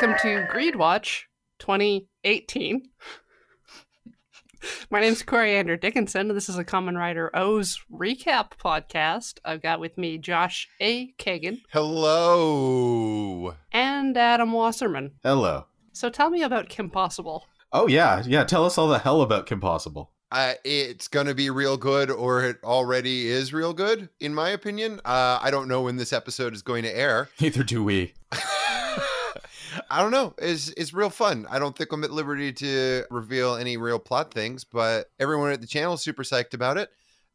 welcome to Greed Watch 2018. My name's Coriander Dickinson. This is a Kamen Rider O's recap podcast. I've got with me Josh A. Kagan Hello. and Adam Wasserman. Hello. So tell me about Kim Possible. Oh yeah, yeah. Tell us all the hell about Kim Possible. Uh, it's going to be real good, or it already is real good, in my opinion. Uh, I don't know when this episode is going to air. Neither do we. I don't know. It's, it's real fun. I don't think I'm at liberty to reveal any real plot things, but everyone at the channel is super psyched about it.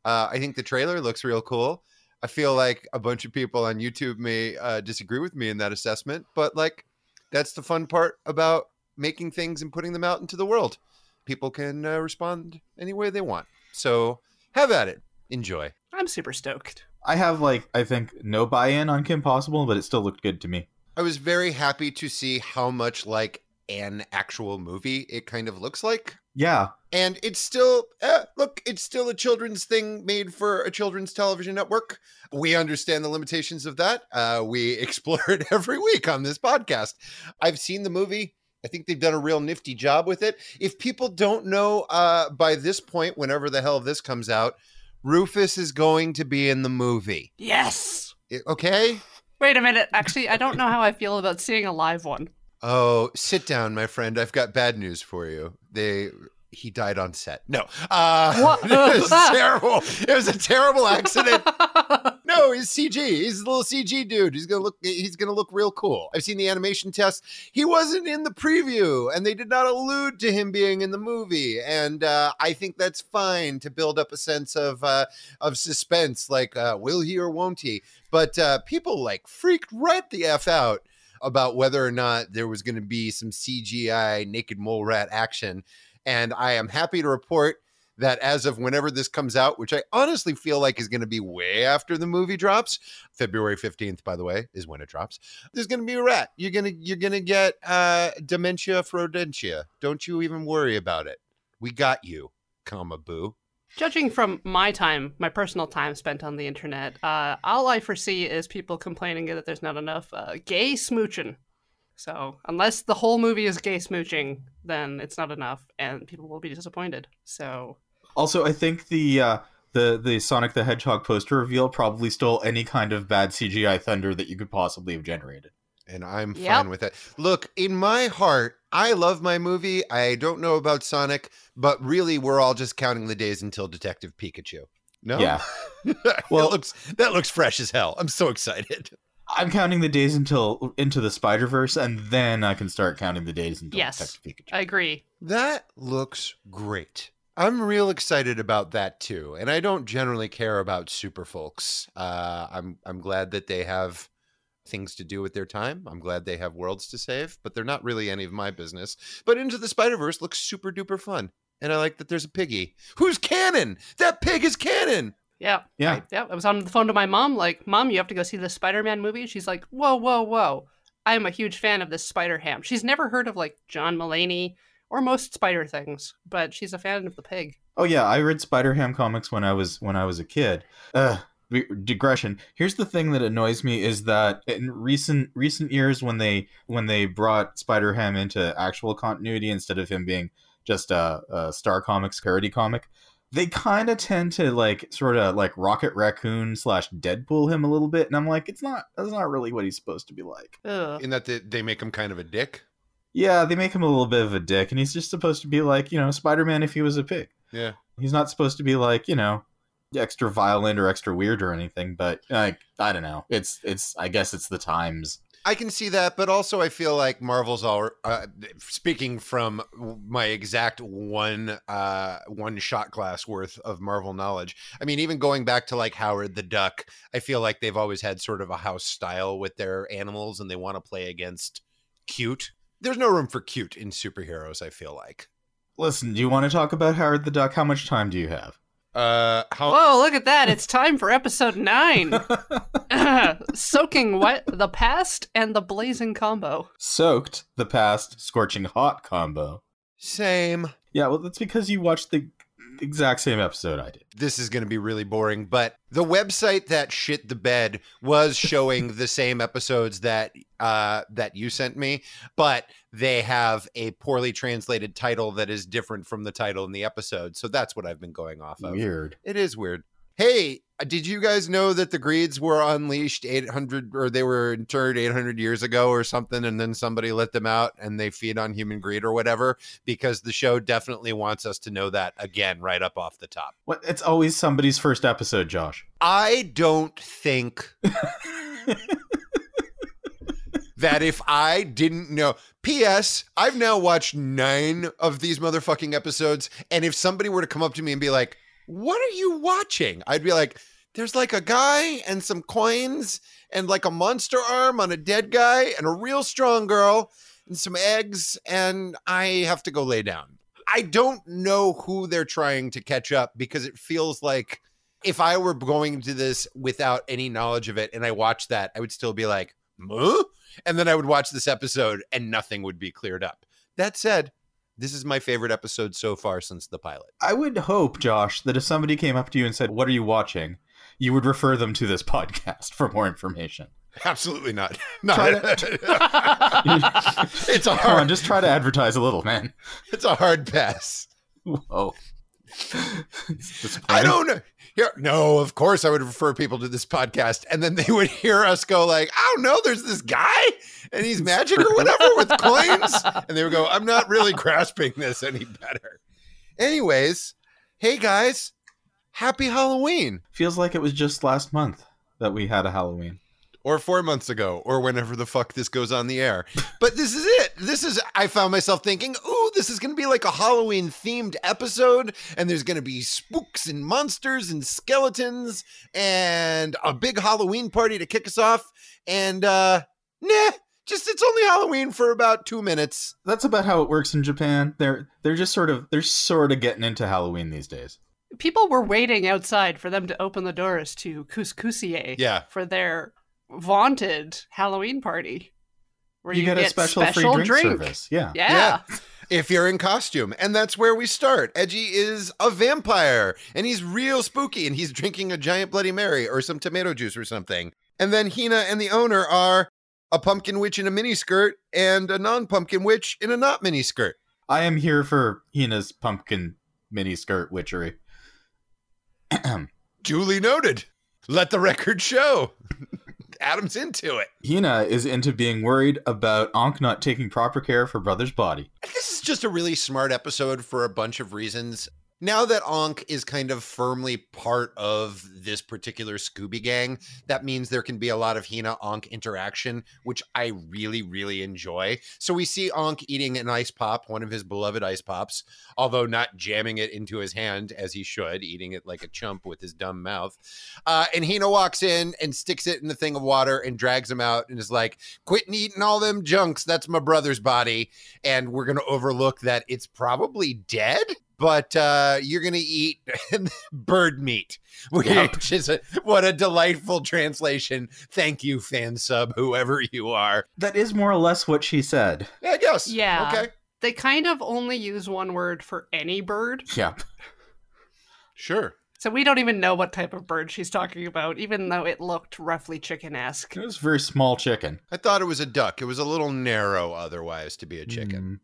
Uh, I think the trailer looks real cool. I feel like a bunch of people on YouTube may uh, disagree with me in that assessment, but like that's the fun part about making things and putting them out into the world. People can uh, respond any way they want. So have at it. Enjoy. I'm super stoked. I have like I think no buy-in on Kim Possible, but it still looked good to me. I was very happy to see how much like an actual movie it kind of looks like. Yeah, And it's still, eh, look, it's still a children's thing made for a children's television network. We understand the limitations of that. Uh, we explore it every week on this podcast. I've seen the movie. I think they've done a real nifty job with it. If people don't know uh, by this point, whenever the hell this comes out, Rufus is going to be in the movie. Yes! I- Okay? Wait a minute. Actually, I don't know how I feel about seeing a live one. Oh, sit down, my friend. I've got bad news for you. They he died on set. No. Uh What? it was terrible. It was a terrible accident. No, he's CG. He's a little CG dude. He's gonna look he's gonna look real cool. I've seen the animation test. He wasn't in the preview, and they did not allude to him being in the movie. And uh, I think that's fine to build up a sense of uh, of suspense, like uh, will he or won't he? But uh, people like freaked right the f out about whether or not there was going to be some CGI naked mole rat action. And I am happy to report that as of whenever this comes out, which I honestly feel like is going to be way after the movie drops, February 15th, by the way, is when it drops. There's going to be a rat. You're going to you're going to get uh dementia frodentia. Don't you even worry about it. We got you, comma boo. Judging from my time, my personal time spent on the internet, uh, all I foresee is people complaining that there's not enough uh, gay smooching. So, unless the whole movie is gay smooching, then it's not enough, and people will be disappointed. So, Also, I think the uh, the the Sonic the Hedgehog poster reveal probably stole any kind of bad CGI thunder that you could possibly have generated. And I'm Yep. fine with it. Look, in my heart, I love my movie. I don't know about Sonic, but really, we're all just counting the days until Detective Pikachu. No, Yeah. well, Well- that looks that looks fresh as hell. I'm so excited. I'm counting the days until into the Spider Verse, and then I can start counting the days until Yes. Detective Pikachu. I agree. That looks great. I'm real excited about that too, and I don't generally care about super folks. Uh, I'm I'm glad that they have things to do with their time. I'm glad they have worlds to save, but they're not really any of my business. But Into the Spider Verse looks super duper fun, and I like that there's a piggy who's canon. That pig is canon. Yeah. Yeah. I, yeah. I was on the phone to my mom, like, Mom, you have to go see the Spider Man movie. She's like, Whoa, whoa, whoa. I am a huge fan of this Spider Ham. She's never heard of, like, John Mulaney or most spider things, but she's a fan of the pig. Oh yeah, I read Spider Ham comics when I was when I was a kid. Uh, digression. Here's the thing that annoys me is that in recent recent years when they when they brought Spider Ham into actual continuity instead of him being just a, a Star Comics parody comic, they kind of tend to like sort of like Rocket Raccoon slash Deadpool him a little bit, and I'm like, it's not that's not really what he's supposed to be like. Ugh. In that they, they make him kind of a dick. Yeah, they make him a little bit of a dick, and he's just supposed to be like you know Spider Man if he was a pig. Yeah. He's not supposed to be like you know extra violent or extra weird or anything, but like I don't know. It's it's I guess it's the times. I can see that, but also I feel like Marvel's all. Uh, speaking from my exact one uh, one shot glass worth of Marvel knowledge, I mean, even going back to like Howard the Duck, I feel like they've always had sort of a house style with their animals, and they want to play against cute. There's no room for cute in superheroes. I feel like. Listen, do you want to talk about Howard the Duck? How much time do you have? Uh, how? Whoa, look at that. It's time for episode nine. Soaking wet the past and the blazing combo. Soaked the past, scorching hot combo. Same. Yeah, well, that's because you watched the exact same episode I did. this is going to be really boring, but the website that shit the bed was showing the same episodes that uh, that you sent me, but they have a poorly translated title that is different from the title in the episode. So that's what I've been going off of. Weird. It is weird. Hey, uh, did you guys know that the Greeds were unleashed 800 or they were interred 800 years ago or something and then somebody let them out and they feed on human greed or whatever because the show definitely wants us to know that again right up off the top. It's always somebody's first episode, Josh. I don't think that if I didn't know. P.S. I've now watched nine of these motherfucking episodes, and if somebody were to come up to me and be like, "What are you watching?" I'd be like, "There's like a guy and some coins and like a monster arm on a dead guy and a real strong girl and some eggs, and I have to go lay down." I don't know who they're trying to catch up because it feels like if I were going to this without any knowledge of it and I watched that, I would still be like, "Huh?" And then I would watch this episode and nothing would be cleared up. That said, this is my favorite episode so far since the pilot. I would hope, Josh, that if somebody came up to you and said, "What are you watching?" you would refer them to this podcast for more information. Absolutely not. not Try it's a Come on, hard just try to advertise a little, man. it's a hard pass. Whoa. I don't know. Here, no, of course I would refer people to this podcast, and then they would hear us go like, "I don't know, there's this guy, and he's magic or whatever with coins," and they would go, "I'm not really grasping this any better." Anyways, hey guys, happy Halloween, Feels like it was just last month that we had a Halloween. or four months ago, or whenever the fuck this goes on the air. But this is it. This is. I found myself thinking, "Ooh, this is going to be like a Halloween themed episode, and there's going to be spooks and monsters and skeletons and a big Halloween party to kick us off." And uh, nah, just it's only Halloween for about two minutes. That's about how it works in Japan. They're they're just sort of they're sort of getting into Halloween these days. People were waiting outside for them to open the doors to Cous Coussier Yeah. for their vaunted Halloween party. Where You, get, a special, free drink, service. Yeah. Yeah. If you're in costume, and that's where we start. Eiji is a vampire, and he's real spooky, and he's drinking a giant Bloody Mary or some tomato juice or something. And then Hina and the owner are a pumpkin witch in a miniskirt and a non-pumpkin witch in a not miniskirt. I am here for Hina's pumpkin mini skirt witchery. Duly noted. Let the record show. Adam's into it. Hina is into being worried about Ankh not taking proper care of her brother's body. This is just a really smart episode for a bunch of reasons. Now that Ankh is kind of firmly part of this particular Scooby gang, that means there can be a lot of Hina Ankh interaction, which I really, really enjoy. So we see Ankh eating an ice pop, one of his beloved ice pops, although not jamming it into his hand as he should, eating it like a chump with his dumb mouth. Uh, and Hina walks in and sticks it in the thing of water and drags him out and is like, Quit eating all them junks. That's my brother's body and we're going to overlook that it's probably dead but uh, you're going to eat bird meat which Yep. is a, what a delightful translation thank you fan sub whoever you are That is more or less what she said. yeah, i guess Yeah. okay They kind of only use one word for any bird. Yeah. sure So we don't even know what type of bird she's talking about, even though it looked roughly chicken esque. It was a very small chicken. i thought it was a duck it was a little narrow otherwise to be a chicken Mm.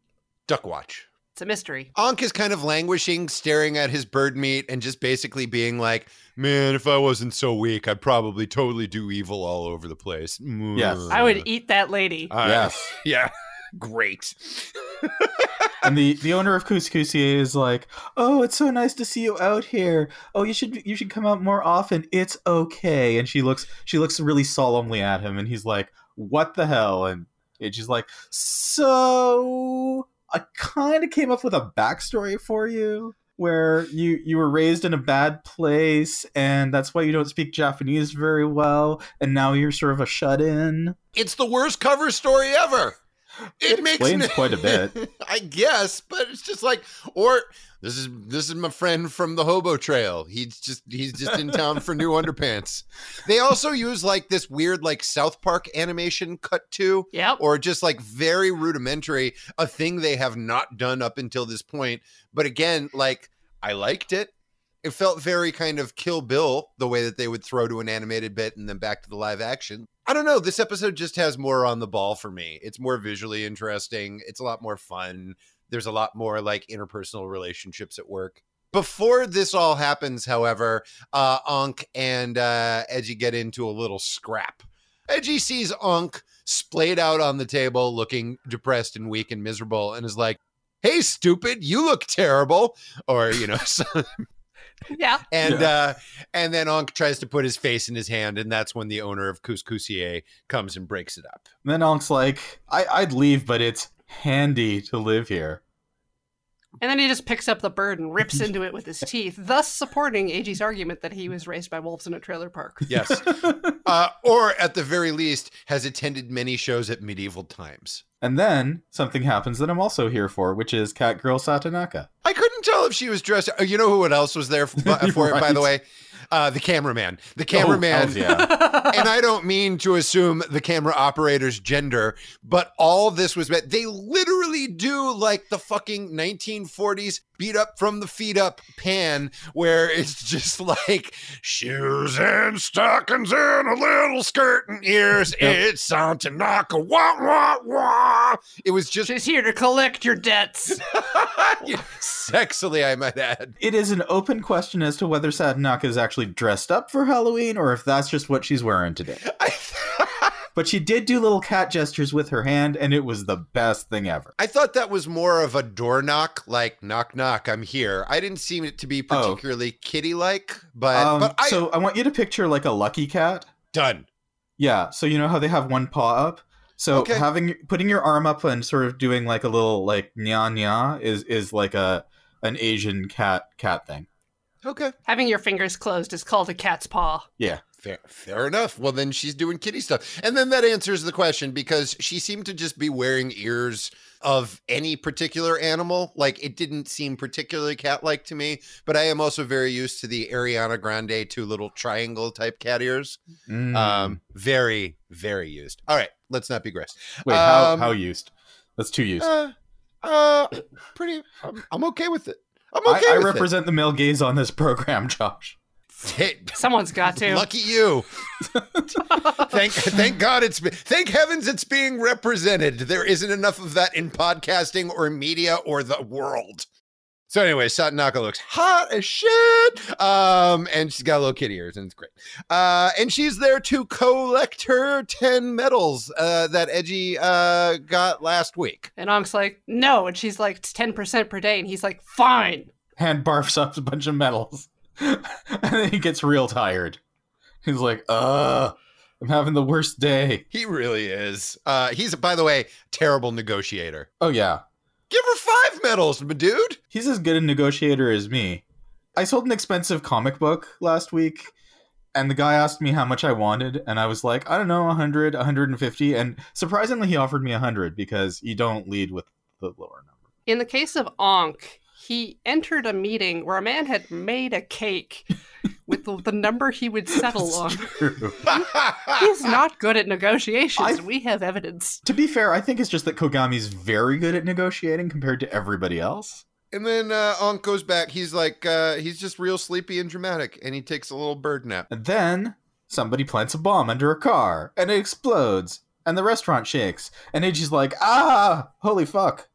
duck watch It's a mystery. Ankh is kind of languishing, staring at his bird meat, and just basically being like, "Man, if I wasn't so weak, I'd probably totally do evil all over the place." Yes. I would eat that lady. Uh, Yes. Yeah. Great. and the the owner of Cous Coussier is like, "Oh, it's so nice to see you out here. Oh, you should you should come out more often. It's okay." And she looks she looks really solemnly at him, and he's like, "What the hell?" And, and she's like, "So I kind of came up with a backstory for you." Where you you were raised in a bad place, and that's why you don't speak Japanese very well, and now you're sort of a shut in. It's the worst cover story ever. It, It makes explains n- quite a bit. I guess, but it's just like, or this is this is my friend from the Hobo Trail. He's just he's just in town for new underpants. They also use like this weird like South Park animation cut to, Yep. or just like very rudimentary, a thing they have not done up until this point. But again, like I liked it. It felt very kind of Kill Bill, the way that they would throw to an animated bit and then back to the live action. I don't know. This episode just has more on the ball for me. It's more visually interesting. It's a lot more fun. There's a lot more like interpersonal relationships at work. Before this all happens, however, uh, Ankh and uh, Eiji get into a little scrap. Eiji sees Ankh splayed out on the table, looking depressed and weak and miserable, and is like, "Hey, stupid, you look terrible," or you know, so, Yeah. and Yeah. uh, and then Ankh tries to put his face in his hand, and that's when the owner of Cous Coussier comes and breaks it up. And then Ankh's like, I- I'd leave, but it's handy to live here. And then he just picks up the bird and rips into it with his teeth, thus supporting Eiji's argument that he was raised by wolves in a trailer park. Yes, uh, or at the very least, has attended many shows at medieval times. And then something happens that I'm also here for, which is Catgirl Satonaka. I couldn't tell if she was dressed. Oh, you know who else was there for, for it, by the way? Uh, the cameraman. The Oh, cameraman. hells yeah. and I don't mean to assume the camera operator's gender, but all this was meant. They literally do like the fucking 1940s beat up from the feet up pan, where it's just like shoes and stockings and a little skirt and ears. Yep. It's Satonaka. Wah, wah, wah. It was just She's here to collect your debts. sexily, I might add. It is an open question as to whether Satonaka is actually dressed up for Halloween or if that's just what she's wearing today. I, But she did do little cat gestures with her hand, and it was the best thing ever. I thought that was more of a door knock, like knock knock, I'm here. I didn't seem it to be Oh. particularly kitty like, but Um, but I so I want you to picture like a lucky cat. done. Yeah. So you know how they have one paw up. So Okay. having putting your arm up and sort of doing like a little like nya nya is is like a an Asian cat cat thing. Okay. Having your fingers closed is called a cat's paw. Yeah. Fair, fair enough. Well, then she's doing kitty stuff. And then that answers the question because she seemed to just be wearing ears of any particular animal. Like it didn't seem particularly cat like to me, but I am also very used to the Ariana Grande two little triangle type cat ears. Mm. Um, very, very used. All right, let's not be gross. Wait, how um, how used? That's too used. Uh, uh, pretty. I'm, I'm okay with it. I'm okay I with represent the male gaze on this program, Josh. It. Hey, Someone's got to. Lucky you. thank thank God it's thank heavens it's being represented. There isn't enough of that in podcasting or media or the world. So anyway, Satonaka looks hot as shit. Um, and she's got little kitty ears, and it's great. Uh, and she's there to collect her 10 medals uh that Eiji uh got last week. And Ankh's like, no. And she's like, it's 10% per day. And he's like, fine. Hand barfs up a bunch of medals, and then he gets real tired. He's like, "Uh, I'm having the worst day." He really is. Uh he's by the way, terrible negotiator. Oh yeah, Give her five medals, my dude. he's as good a negotiator as me. I sold an expensive comic book last week, and the guy asked me how much I wanted, and I was like, I don't know, 100, 150, and surprisingly, he offered me 100 because you don't lead with the lower number. In the case of Ankh, he entered a meeting where a man had made a cake with the, the number he would settle on. True. He's not good at negotiations. I- We have evidence. to be fair, I think it's just that Kogami's very good at negotiating compared to everybody else. And then uh, Ankh goes back. He's like, uh, he's just real sleepy and dramatic, and he takes a little bird nap. And then somebody plants a bomb under a car, and it explodes, and the restaurant shakes, and Ichi's like, ah, holy fuck,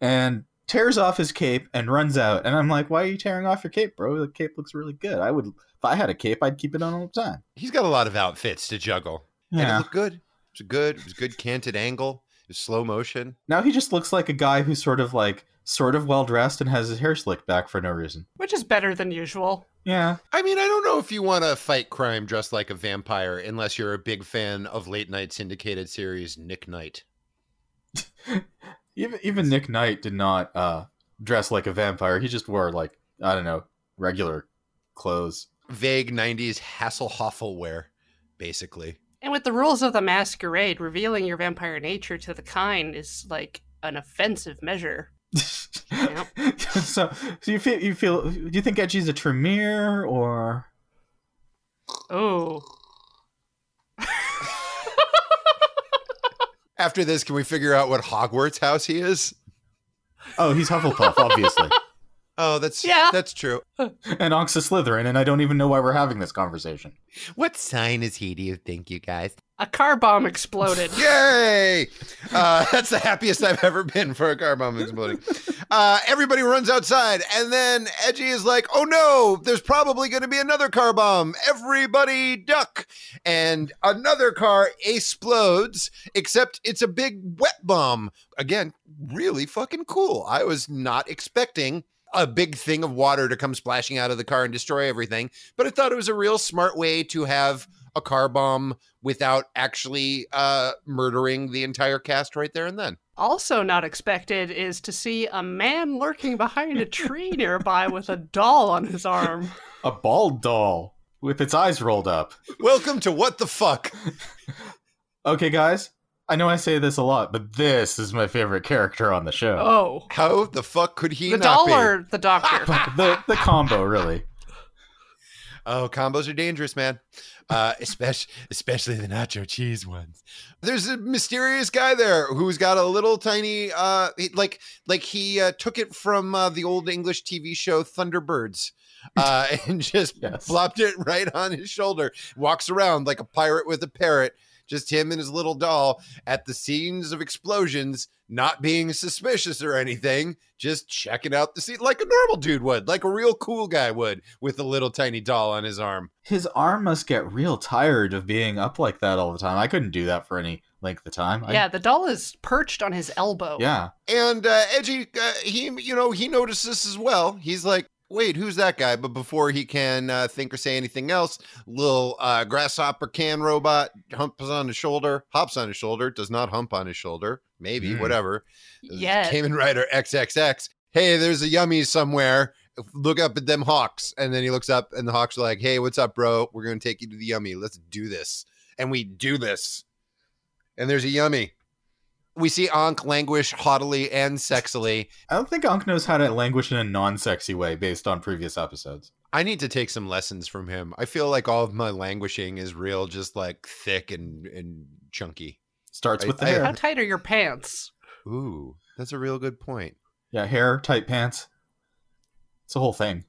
and tears off his cape and runs out. And I'm like, why are you tearing off your cape, bro? The cape looks really good. I would, if I had a cape, I'd keep it on all the time. He's got a lot of outfits to juggle, and it Yeah. looked good. It was good. It was good canted angle. It was slow motion. Now he just looks like a guy who's sort of like, sort of well dressed and has his hair slicked back for no reason. Which is better than usual. Yeah. I mean, I don't know if you want to fight crime dressed like a vampire, unless you're a big fan of late night syndicated series Nick Knight. Even even Nick Knight did not uh, dress like a vampire. He just wore like I don't know regular clothes. Vague '90s Hasselhoffel wear, basically. And with the rules of the masquerade, revealing your vampire nature to the kind is like an offensive measure. so, so you feel you feel? Do you think Eiji's a Tremere or? Oh. After this, can we figure out what Hogwarts house he is? Oh, he's Hufflepuff, obviously. Oh, that's Yeah. that's true. And Ankh's a Slytherin, and I don't even know why we're having this conversation. What sign is he? Do you think, you guys? A car bomb exploded. Yay! Uh, that's the happiest I've ever been for a car bomb exploding. Uh, everybody runs outside, and then Eiji is like, "Oh no! There's probably going to be another car bomb. Everybody duck!" And another car explodes, except it's a big wet bomb. Again, really fucking cool. I was not expecting a big thing of water to come splashing out of the car and destroy everything, but I thought it was a real smart way to have a car bomb without actually uh, murdering the entire cast right there and then. Also, not expected is to see a man lurking behind a tree nearby with a doll on his arm. A bald doll with its eyes rolled up. Welcome to What the Fuck. Okay, guys, I know I say this a lot, but this is my favorite character on the show. Oh. How the fuck could he The not doll be? or the doctor? the the combo, really. Oh, combos are dangerous, man. Uh, especially, especially the nacho cheese ones. There's a mysterious guy there who's got a little tiny, uh, like, like he uh, took it from uh, the old English TV show Thunderbirds, uh, and just Yes. flopped it right on his shoulder. Walks around like a pirate with a parrot. Just him and his little doll at the scenes of explosions, not being suspicious or anything, just checking out the scene like a normal dude would, like a real cool guy would, with a little tiny doll on his arm. His arm must get real tired of being up like that all the time. I couldn't do that for any length of time. I- yeah, the doll is perched on his elbow. yeah. And uh, Eiji, uh, he, you know, he notices this as well. He's like, "Wait, who's that guy?" But before he can uh, think or say anything else, little uh, grasshopper can robot humps on his shoulder, hops on his shoulder, does not hump on his shoulder. Maybe, Mm. whatever. Yeah. Kamen Rider XXX. Hey, there's a yummy somewhere. Look up at them hawks. And then he looks up, and the hawks are like, "Hey, what's up, bro? We're gonna take you to the yummy. Let's do this." And we do this. And there's a yummy. We see Ankh languish haughtily and sexily. I don't think Ankh knows how to languish in a non-sexy way based on previous episodes. I need to take some lessons from him. I feel like all of my languishing is real, just like thick and and chunky. Starts I- with the I- hair. How tight are your pants? Ooh, that's a real good point. Yeah, hair, tight pants. It's a whole thing.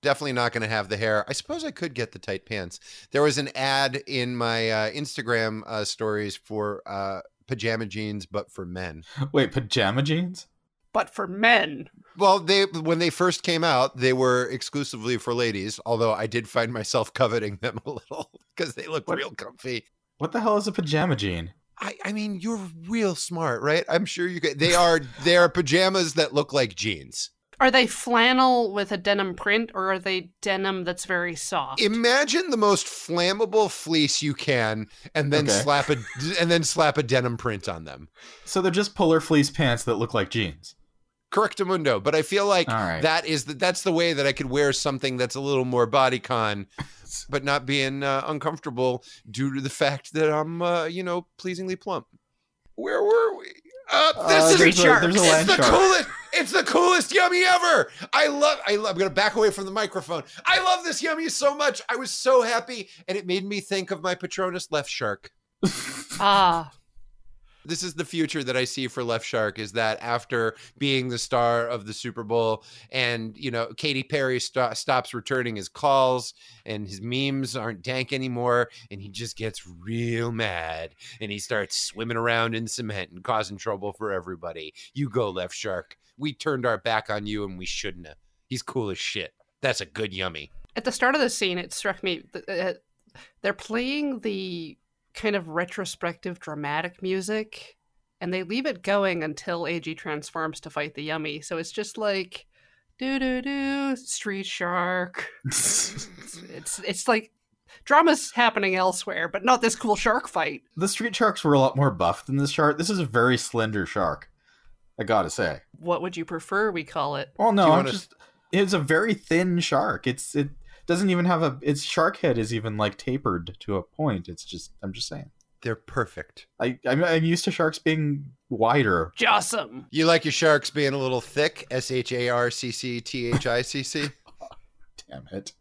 Definitely not going to have the hair. I suppose I could get the tight pants. There was an ad in my uh, Instagram uh, stories for uh, pajama jeans, but for men. Wait, pajama jeans? But for men. Well, they when they first came out, they were exclusively for ladies. Although I did find myself coveting them a little because they look What? real comfy. What the hell is a pajama jean? I, I mean, you're real smart, right? I'm sure you could. They are they are pajamas that look like jeans. Are they flannel with a denim print or are they denim that's very soft? Imagine the most flammable fleece you can, and then Okay. slap a and then slap a denim print on them. So they're just polar fleece pants that look like jeans. Correctamundo. But I feel like All right. that is the, that's the way that I could wear something that's a little more bodycon, but not being uh, uncomfortable due to the fact that I'm, uh, you know, pleasingly plump. Where were we? Uh, Uh, this Street is there's, a, there's a sharks. land it's the shark. coolest. It's the coolest yummy ever. I love. I love. I'm gonna back away from the microphone. I love this yummy so much. I was so happy, and it made me think of my Patronus Left Shark. ah, This is the future that I see for Left Shark. Is that after being the star of the Super Bowl, and you know, Katy Perry sto- stops returning his calls, and his memes aren't dank anymore, and he just gets real mad, and he starts swimming around in cement and causing trouble for everybody. You go, Left Shark. We turned our back on you, and we shouldn't have. He's cool as shit. That's a good yummy. at the start of the scene, it struck me th- uh, they're playing the kind of retrospective dramatic music, and they leave it going until Eiji transforms to fight the Yummy. So it's just like do do do Street Shark. It's, it's it's like drama's happening elsewhere, but not this cool shark fight. the street sharks were a lot more buff than this shark. This is a very slender shark. I gotta say. What would you prefer we call it? Well, no, I'm wanna- just. It's a very thin shark. It's it doesn't even have a. Its shark head is even like tapered to a point. It's just. I'm just saying. They're perfect. I I'm, I'm used to sharks being wider. Jossum. You like your sharks being a little thick? S H A R C C T H I C C. Damn it.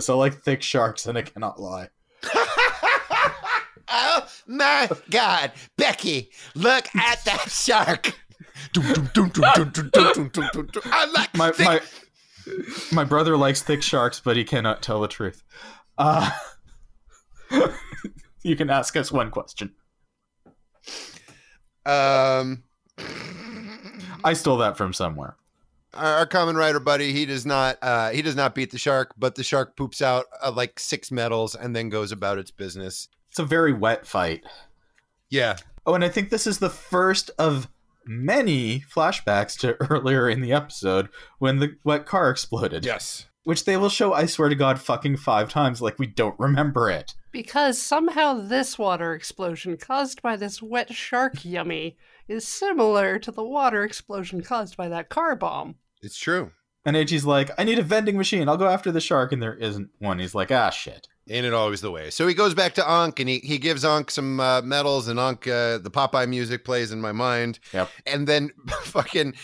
so I like thick sharks, and I cannot lie. oh my God, Becky, look at that shark. I like My thick- my my brother likes thick sharks, but he cannot tell the truth. Uh, you can ask us one question. um I stole that from somewhere. our, our Kamen Rider buddy he does not uh he does not beat the shark but the shark poops out uh, like six medals and then goes about its business It's a very wet fight. yeah Oh, and I think this is the first of many flashbacks to earlier in the episode when the wet car exploded. yes Which they will show, I swear to God, fucking five times like we don't remember it. Because somehow this water explosion caused by this wet shark yummy is similar to the water explosion caused by that car bomb. it's true And Eiji's like, I need a vending machine. I'll go after the shark. And there isn't one. He's like, ah, shit. Ain't it always the way? So he goes back to Ankh and he, he gives Ankh some uh, medals, and Ankh, uh, the Popeye music plays in my mind. Yep. And then fucking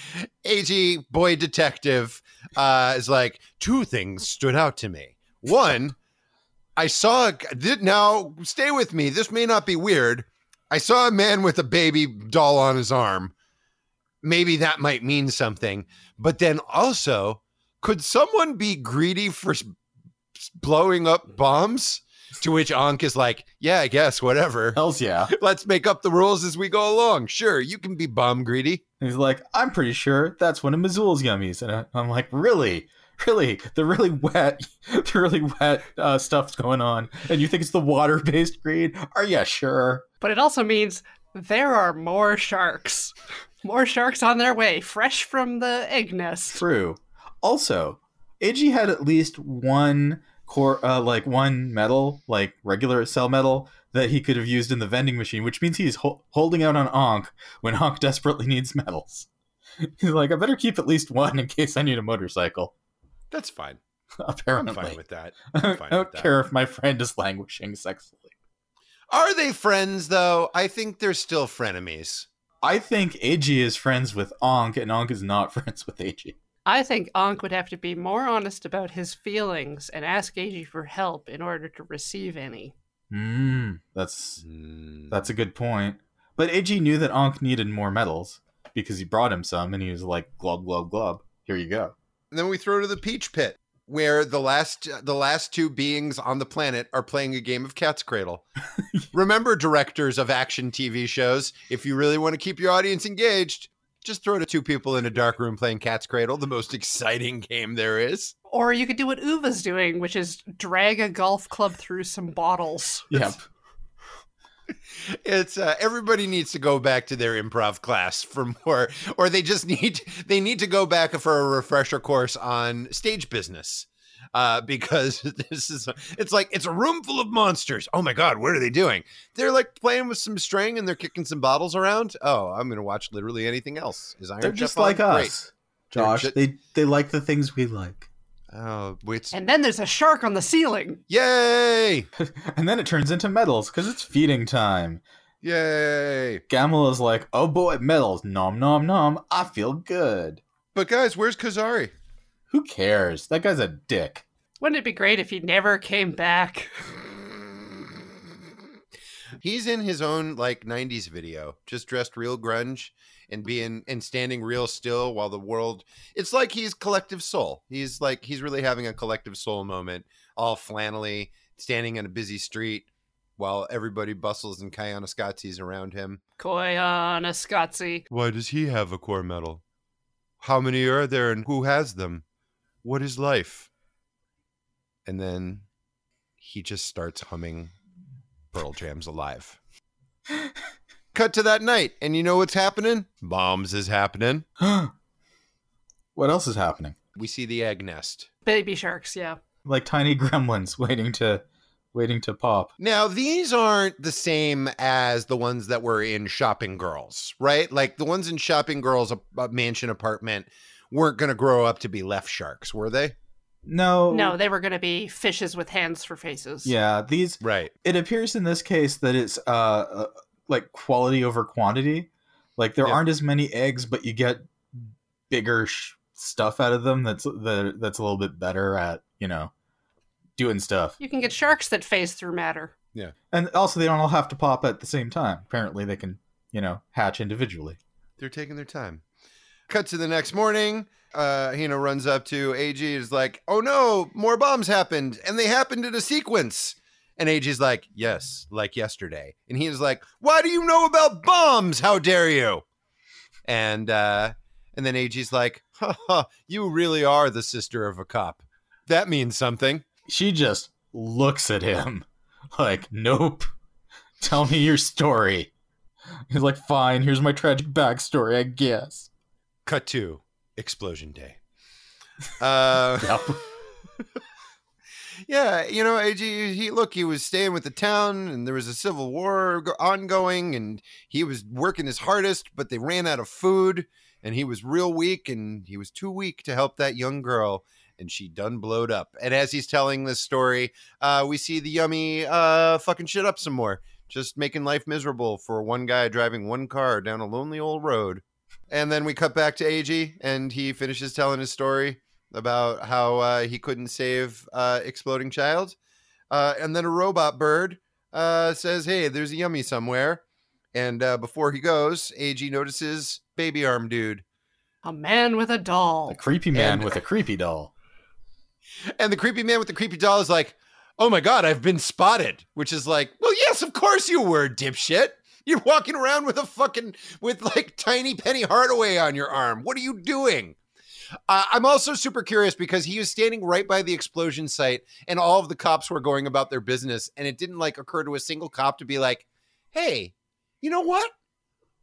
Eiji, boy detective, uh, is like, two things stood out to me. One, I saw, a, g- did, now stay with me. This may not be weird. I saw a man with a baby doll on his arm. Maybe that might mean something. But then also, could someone be greedy for blowing up bombs? To which Ankh is like, yeah, I guess, whatever. Hells yeah. Let's make up the rules as we go along. Sure, you can be bomb greedy. And he's like, I'm pretty sure that's one of Missoula's yummies. And I- I'm like, really? Really? The really wet, the really wet uh, stuff's going on. And you think it's the water based greed? Are you sure? But it also means there are more sharks. More sharks on their way, fresh from the egg nest. True. Also, Eiji had at least one core, uh, like one metal, like regular cell metal, that he could have used in the vending machine, which means he's ho- holding out on Ankh when Ankh desperately needs metals. He's like, I better keep at least one in case I need a motorcycle. That's fine. apparently I'm fine with that. I I'm fine don't with that. care if my friend is languishing sexually. Are they friends though? I think they're still frenemies. I think Eiji is friends with Ankh, and Ankh is not friends with Eiji. I think Ankh would have to be more honest about his feelings and ask Eiji for help in order to receive any. Hmm, that's Hmm. That's a good point. But Eiji knew that Ankh needed more medals because he brought him some and he was like, glub, glub, glub. Here you go. And then we throw to the Peach Pit, where the last the last two beings on the planet are playing a game of Cat's Cradle. Remember, directors of action TV shows, if you really want to keep your audience engaged, just throw to two people in a dark room playing Cat's Cradle, the most exciting game there is. Or you could do what Uva's doing, which is drag a golf club through some bottles. Yep. It's uh, everybody needs to go back to their improv class for more, or they just need they need to go back for a refresher course on stage business. Uh, because this is it's like it's a room full of monsters. Oh my god, what are they doing? They're like playing with some string and they're kicking some bottles around. Oh, I'm gonna watch literally anything else. Is Iron They're Chef just on? like Great. us, Josh. ju- they they like the things we like. Oh, it's And then there's a shark on the ceiling. yay, and then it turns into medals because it's feeding time. yay! Gamel is like, oh boy, medals. Nom, nom, nom. I feel good. But guys, where's Kazari? Who cares? That guy's a dick. Wouldn't it be great if he never came back? He's in his own like 90s video, just dressed real grunge and being and standing real still while the world it's like he's collective soul. He's like he's really having a collective soul moment, all flannelly, standing in a busy street while everybody bustles and Koyaanisqatsis around him. Koyaanisqatsi. Why does he have a core medal? How many are there and who has them? What is life? And then he just starts humming Pearl Jam's Alive. Cut to that night, and you know what's happening? Bombs is happening. what else is happening? We see the egg nest. Baby sharks, yeah. Like tiny gremlins waiting to waiting to pop. Now, these aren't the same as the ones that were in Shopping Girls, right? Like the ones in Shopping Girls, a, a mansion apartment, weren't going to grow up to be left sharks, were they? No. No, they were going to be fishes with hands for faces. Yeah, these Right. it appears in this case that it's uh, uh like quality over quantity like there Yeah. aren't as many eggs but you get bigger sh- stuff out of them that's that, that's a little bit better at you know doing stuff You can get sharks that phase through matter. Yeah, and also they don't all have to pop at the same time apparently they can you know hatch individually They're taking their time. Cut to the next morning. Uh, Hina runs up to Eiji. Is like, "Oh no, more bombs happened, and they happened in a sequence." And Eiji's like, "Yes, like yesterday." And Hina's like, "Why do you know about bombs? How dare you?" And uh, and then Eiji's like, ha, ha, "You really are the sister of a cop. That means something." She just looks at him like, "Nope. Tell me your story." He's like, "Fine. Here's my tragic backstory, I guess." Cut to explosion day. Uh, yeah, you know, Eiji, he look, he was staying with the town, and there was a civil war go- ongoing, and he was working his hardest, but they ran out of food, and he was real weak, and he was too weak to help that young girl, and she done blowed up. And as he's telling this story, uh, we see the yummy uh, fucking shit up some more, just making life miserable for one guy driving one car down a lonely old road. And then we cut back to Eiji, and he finishes telling his story about how uh, he couldn't save uh, exploding child. Uh, and then a robot bird uh, says, "Hey, there's a yummy somewhere." And uh, before he goes, Eiji notices baby arm dude, A man with a doll. A creepy man And- with a creepy doll. and the creepy man with the creepy doll is like, "Oh my god, I've been spotted." Which is like, "Well, yes, of course you were, dipshit." You're walking around with a fucking with like tiny Penny Hardaway on your arm. What are you doing? Uh, I'm also super curious because he was standing right by the explosion site, and all of the cops were going about their business, and it didn't like occur to a single cop to be like, "Hey, you know what?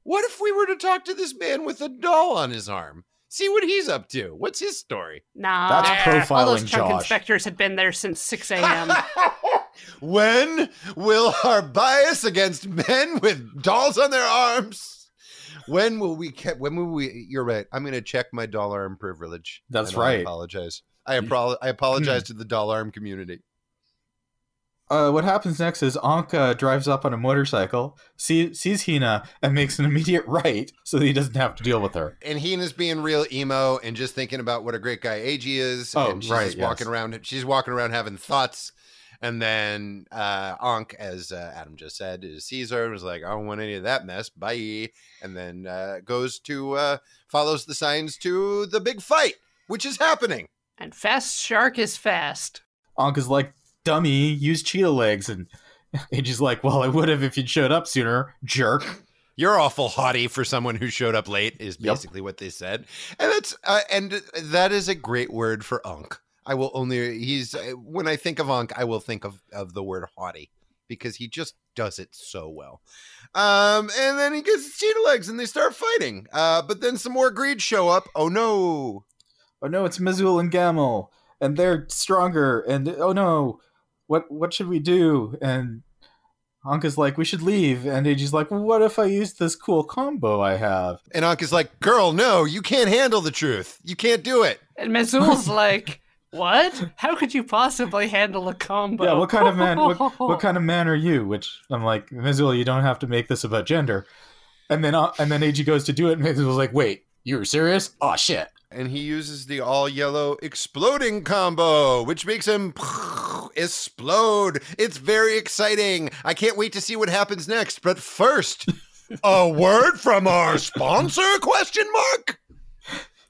What if we were to talk to this man with a doll on his arm? See what he's up to. What's his story?" Nah. That's All those profiling Josh. inspectors had been there since 6 a.m. when will our bias against men with dolls on their arms? When will we? Ke- when will we? You're right. I'm going to check my doll arm privilege. That's and I right. apologize. I, apro- I apologize to the doll arm community. Uh, what happens next is Anka drives up on a motorcycle, see, sees Hina, and makes an immediate right so that he doesn't have to deal with her. And Hina's being real emo and just thinking about what a great guy Eiji is. Oh, and she's right, just walking yes. around. She's walking around having thoughts. And then uh, Ankh, as uh, Adam just said, is Caesar was like, I don't want any of that mess. Bye. And then uh, goes to uh, follows the signs to the big fight, which is happening. and Fast Shark is fast. Anka's like, dummy, use cheetah legs. And Eiji's like, well, I would have if you'd showed up sooner, jerk. You're awful haughty for someone who showed up late. Is Yep. basically what they said, and that's uh, and that is a great word for Ankh. I will only he's uh, when I think of Ankh, I will think of of the word haughty because he just does it so well. Um, and then he gets his cheetah legs, and they start fighting. Uh, but then some more greed show up. Oh no! Oh no, it's Mizul and Gamel, and they're stronger. And oh no, what what should we do? And Ankh is like, we should leave. And Eiji's like, well, what if I use this cool combo I have? And Ankh is like, "Girl, no, you can't handle the truth. You can't do it." And Mizul's like, What? How could you possibly handle a combo? Yeah, what kind of man? What, what kind of man are you? Which I'm like, Mizul, you don't have to make this about gender. And then uh, and then Eiji goes to do it, and Mizul's like, wait, you were serious? Oh shit! and he uses the all yellow exploding combo, which makes him explode. It's very exciting. I can't wait to see what happens next. But first, a word from our sponsor? Question mark.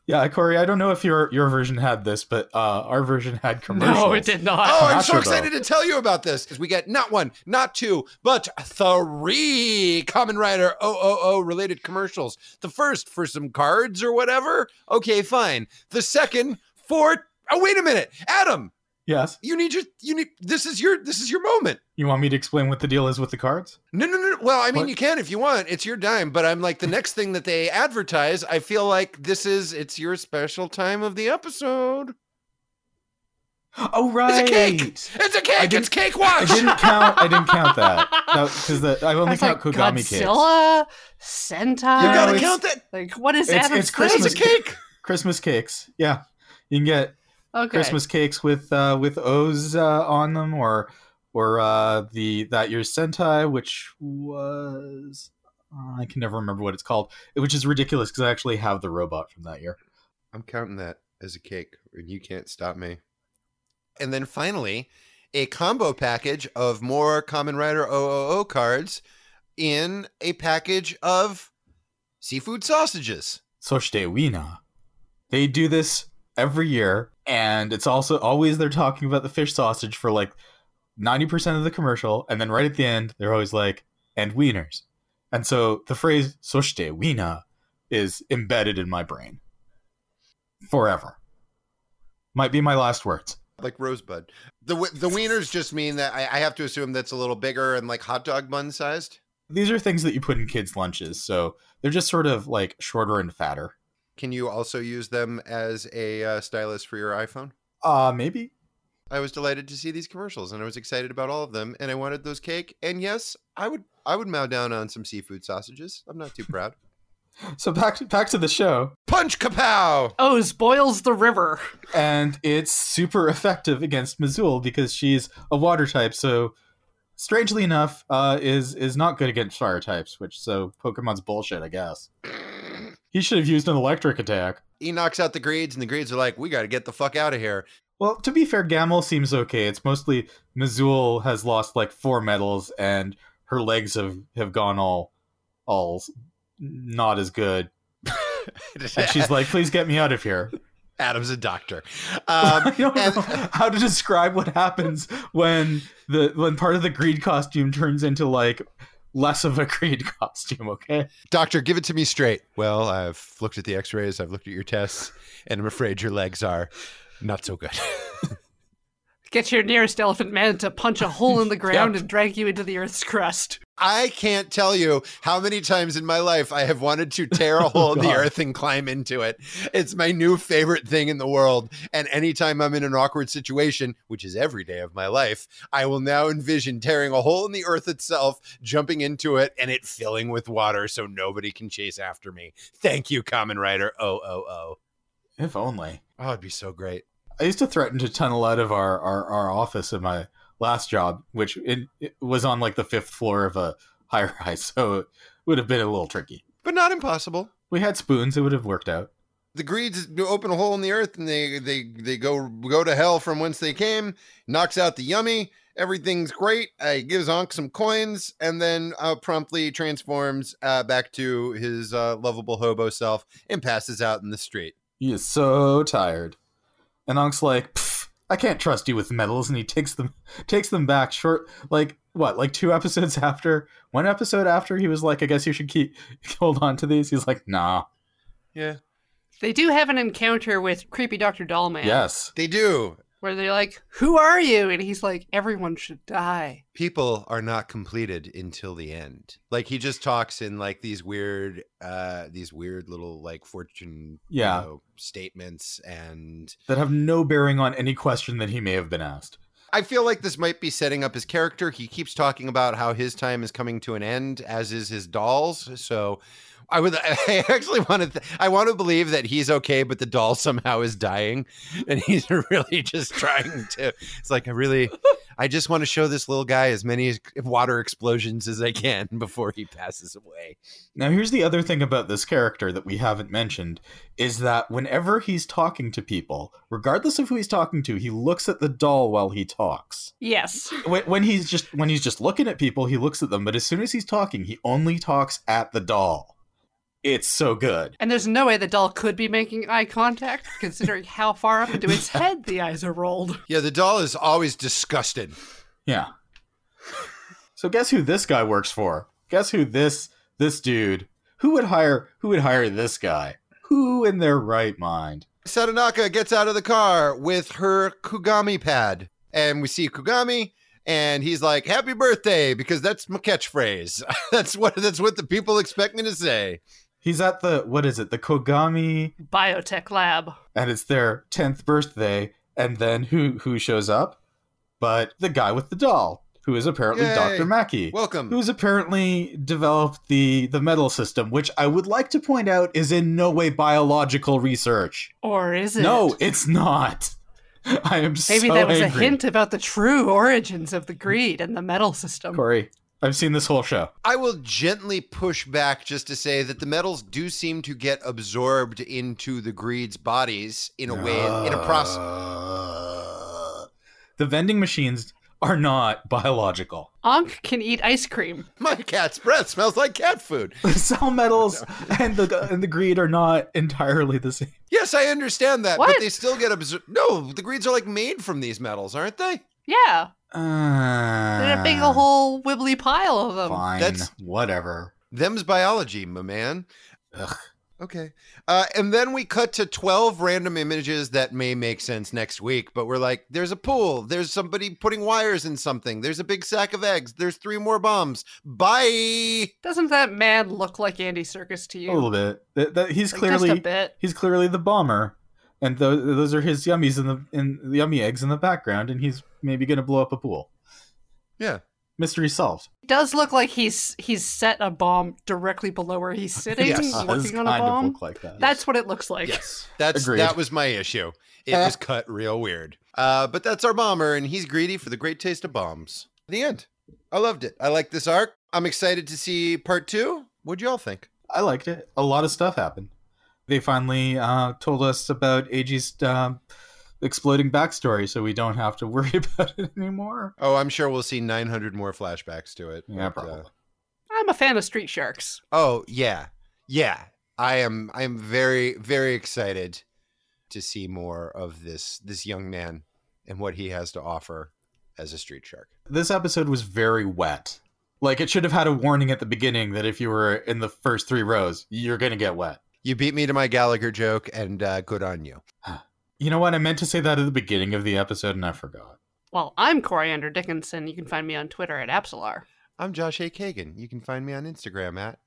Yeah, Corey, I don't know if your your version had this, but uh, our version had commercials. No, it did not. Oh, I'm so excited to tell you about this because we get not one, not two, but three Kamen Rider OOO related commercials. The first for some cards or whatever. Okay, fine. The second for oh wait a minute, Adam, Yes. you need your you need this is your this is your moment. You want me to explain what the deal is with the cards? No, no, no. Well, I mean, What? you can if you want. It's your dime. But I'm like the next thing that they advertise. I feel like this is it's your special time of the episode. Oh right. It's a cake. It's a cake. It's cake watch. I didn't count. I didn't count that because I I only count like, Kogami cakes. Godzilla, Sentai. You gotta count that. Like, what is It's- Adam's it's It's Christmas a cake. Christmas cakes. Yeah, you can get Okay. Christmas cakes with uh, with O's uh, on them, or or uh, the that year's Sentai, which was uh, I can never remember what it's called, which is ridiculous because I actually have the robot from that year. I'm counting that as a cake, and you can't stop me. And then finally, a combo package of more Kamen Rider OOO cards in a package of seafood sausages. Soshite Wina. They do this every year, and it's also always they're talking about the fish sausage for like 90% of the commercial, and then right at the end, they're always like, and wieners. And so the phrase Soshite Wina is embedded in my brain forever. Might be my last words. Like Rosebud. The the wieners just mean that I, I have to assume that's a little bigger and like hot dog bun sized. These are things that you put in kids' lunches, so they're just sort of like shorter and fatter. Can you also use them as a uh, stylus for your iPhone? Uh, maybe. I was delighted to see these commercials and I was excited about all of them and I wanted those cake and yes, I would I would mow down on some seafood sausages. I'm not too proud. So back to, back to the show, Punch kapow! Oh, spoils the river. and it's super effective against Mezool because she's a water type. So, strangely enough, uh, is is not good against fire types. Which so Pokemon's bullshit, I guess. He should have used an electric attack. He knocks out the greeds and the greeds are like, we gotta get the fuck out of here. Well, to be fair, Gamel seems okay. It's mostly Mezool has lost like four medals, and her legs have have gone all all not as good. And she's like, "Please get me out of here." Adam's a doctor. I Um, don't and- know how to describe what happens when the when part of the greed costume turns into like less of a Creed costume. Okay, Doctor, give it to me straight. Well, I've looked at the x rays, I've looked at your tests, and I'm afraid your legs are not so good. Get your nearest elephant man to punch a hole in the ground Yep. and drag you into the earth's crust. I can't tell you how many times in my life I have wanted to tear a hole in the earth and climb into it. It's my new favorite thing in the world. And anytime I'm in an awkward situation, which is every day of my life, I will now envision tearing a hole in the earth itself, jumping into it, and it filling with water so nobody can chase after me. Thank you, Kamen Rider. Oh, oh, oh. if only. Oh, it'd be so great. I used to threaten to tunnel out of our our, our office in my last job, which it, it was on like the fifth floor of a high rise, so it would have been a little tricky. But not impossible. We had spoons; it would have worked out. the greeds open a hole in the earth and they they they go go to hell from whence they came knocks out the yummy everything's great uh, he gives Ankh some coins and then uh, promptly transforms uh, back to his uh, lovable hobo self and passes out in the street He is so tired, and Ankh's like, I can't trust you with medals, and he takes them takes them back short like what like two episodes after one episode after he was like, I guess you should keep hold on to these. He's like, nah, yeah They do have an encounter with creepy Dr. Dollman. yes, they do Where they're like, Who are you? And he's like, Everyone should die. people are not completed until the end like he just talks in like these weird uh these weird little like fortune Yeah. you know, statements and that have no bearing on any question that he may have been asked. I feel like this might be setting up his character. He keeps talking about how his time is coming to an end, as is his dolls. So I would I actually want to th- I want to believe that he's okay, but the doll somehow is dying. And he's really just trying to it's like I really I just want to show this little guy as many water explosions as I can before he passes away. Now, here's the other thing about this character that we haven't mentioned is that whenever he's talking to people, regardless of who he's talking to, he looks at the doll while he talks. Yes. When, when he's just when he's just looking at people, he looks at them, but as soon as he's talking, he only talks at the doll. It's so good. And there's no way the doll could be making eye contact, considering how far up into its head the eyes are rolled. Yeah, the doll is always disgusted. Yeah. So guess who this guy works for? Guess who this this dude? Who would hire who would hire this guy? Who in their right mind? Satonaka gets out of the car with her Kogami pad, and we see Kogami, and he's like, "Happy birthday," because that's my catchphrase. that's what that's what the people expect me to say. He's at the what is it? The Kogami Biotech lab. and it's their 10th birthday and then who who shows up? But the guy with the doll, who is apparently Yay. Dr. Maki. Welcome. Who's apparently developed the the medal system, which I would like to point out is in no way biological research. Or is it? No, it's not. I am so Maybe so that was angry. a hint about the true origins of the greed and the metal system. Corey, I've seen this whole show. I will gently push back just to say that the metals do seem to get absorbed into the greed's bodies in a way in a process. Ah. The vending machines are not biological. Ankh can eat ice cream. My cat's breath smells like cat food. The cell metals and the and the greed are not entirely the same. Yes, I understand that, but they still get absorbed. No, the greeds are like made from these metals, aren't they? Yeah, Uh, they're a big whole wibbly pile of them. Fine, That's- whatever. Them's biology, my man. Ugh. Okay. Uh, and then we cut to 12 random images that may make sense next week, but we're like, there's a pool. There's somebody putting wires in something. There's a big sack of eggs. There's three more bombs. Bye. Doesn't that man look like Andy Serkis to you? A little bit. That, that- he's Like, clearly just a bit. he's clearly the bomber, and tho- those are his yummies in the in the yummy eggs in the background, and he's maybe gonna blow up a pool. Yeah. Mystery solved. It does look like he's he's set a bomb directly below where he's sitting, Yes. Does working on a kind of bomb. look like that. That's what it looks like. Yes. That's Agreed. that was my issue. It was cut real weird. Uh, but that's our bomber, and he's greedy for the great taste of bombs. The end. I loved it. I like this arc. I'm excited to see part two. What'd y'all think? I liked it. A lot of stuff happened. They finally uh, told us about Eiji's um, exploding backstory, so we don't have to worry about it anymore. Oh, I'm sure we'll see 900 more flashbacks to it. Yeah, but, uh, probably. I'm a fan of Street Sharks. Oh yeah, yeah. I am. I am very, very excited to see more of this this young man and what he has to offer as a street shark. This episode was very wet. Like it should have had a warning at the beginning that if you were in the first three rows, you're gonna get wet. You beat me to my Gallagher joke, and uh, good on you. You know what? I meant to say that at the beginning of the episode, and I forgot. Well, I'm Coriander Dickinson. You can find me on Twitter at Absolar. I'm Josh A. Kagan. You can find me on Instagram at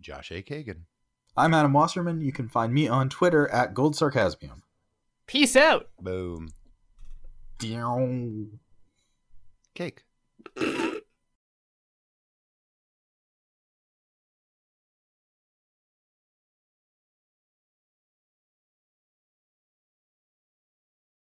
Josh A. Kagan. I'm Adam Wasserman. You can find me on Twitter at Gold Sarcasmium. Peace out. Boom. Meow. Cake.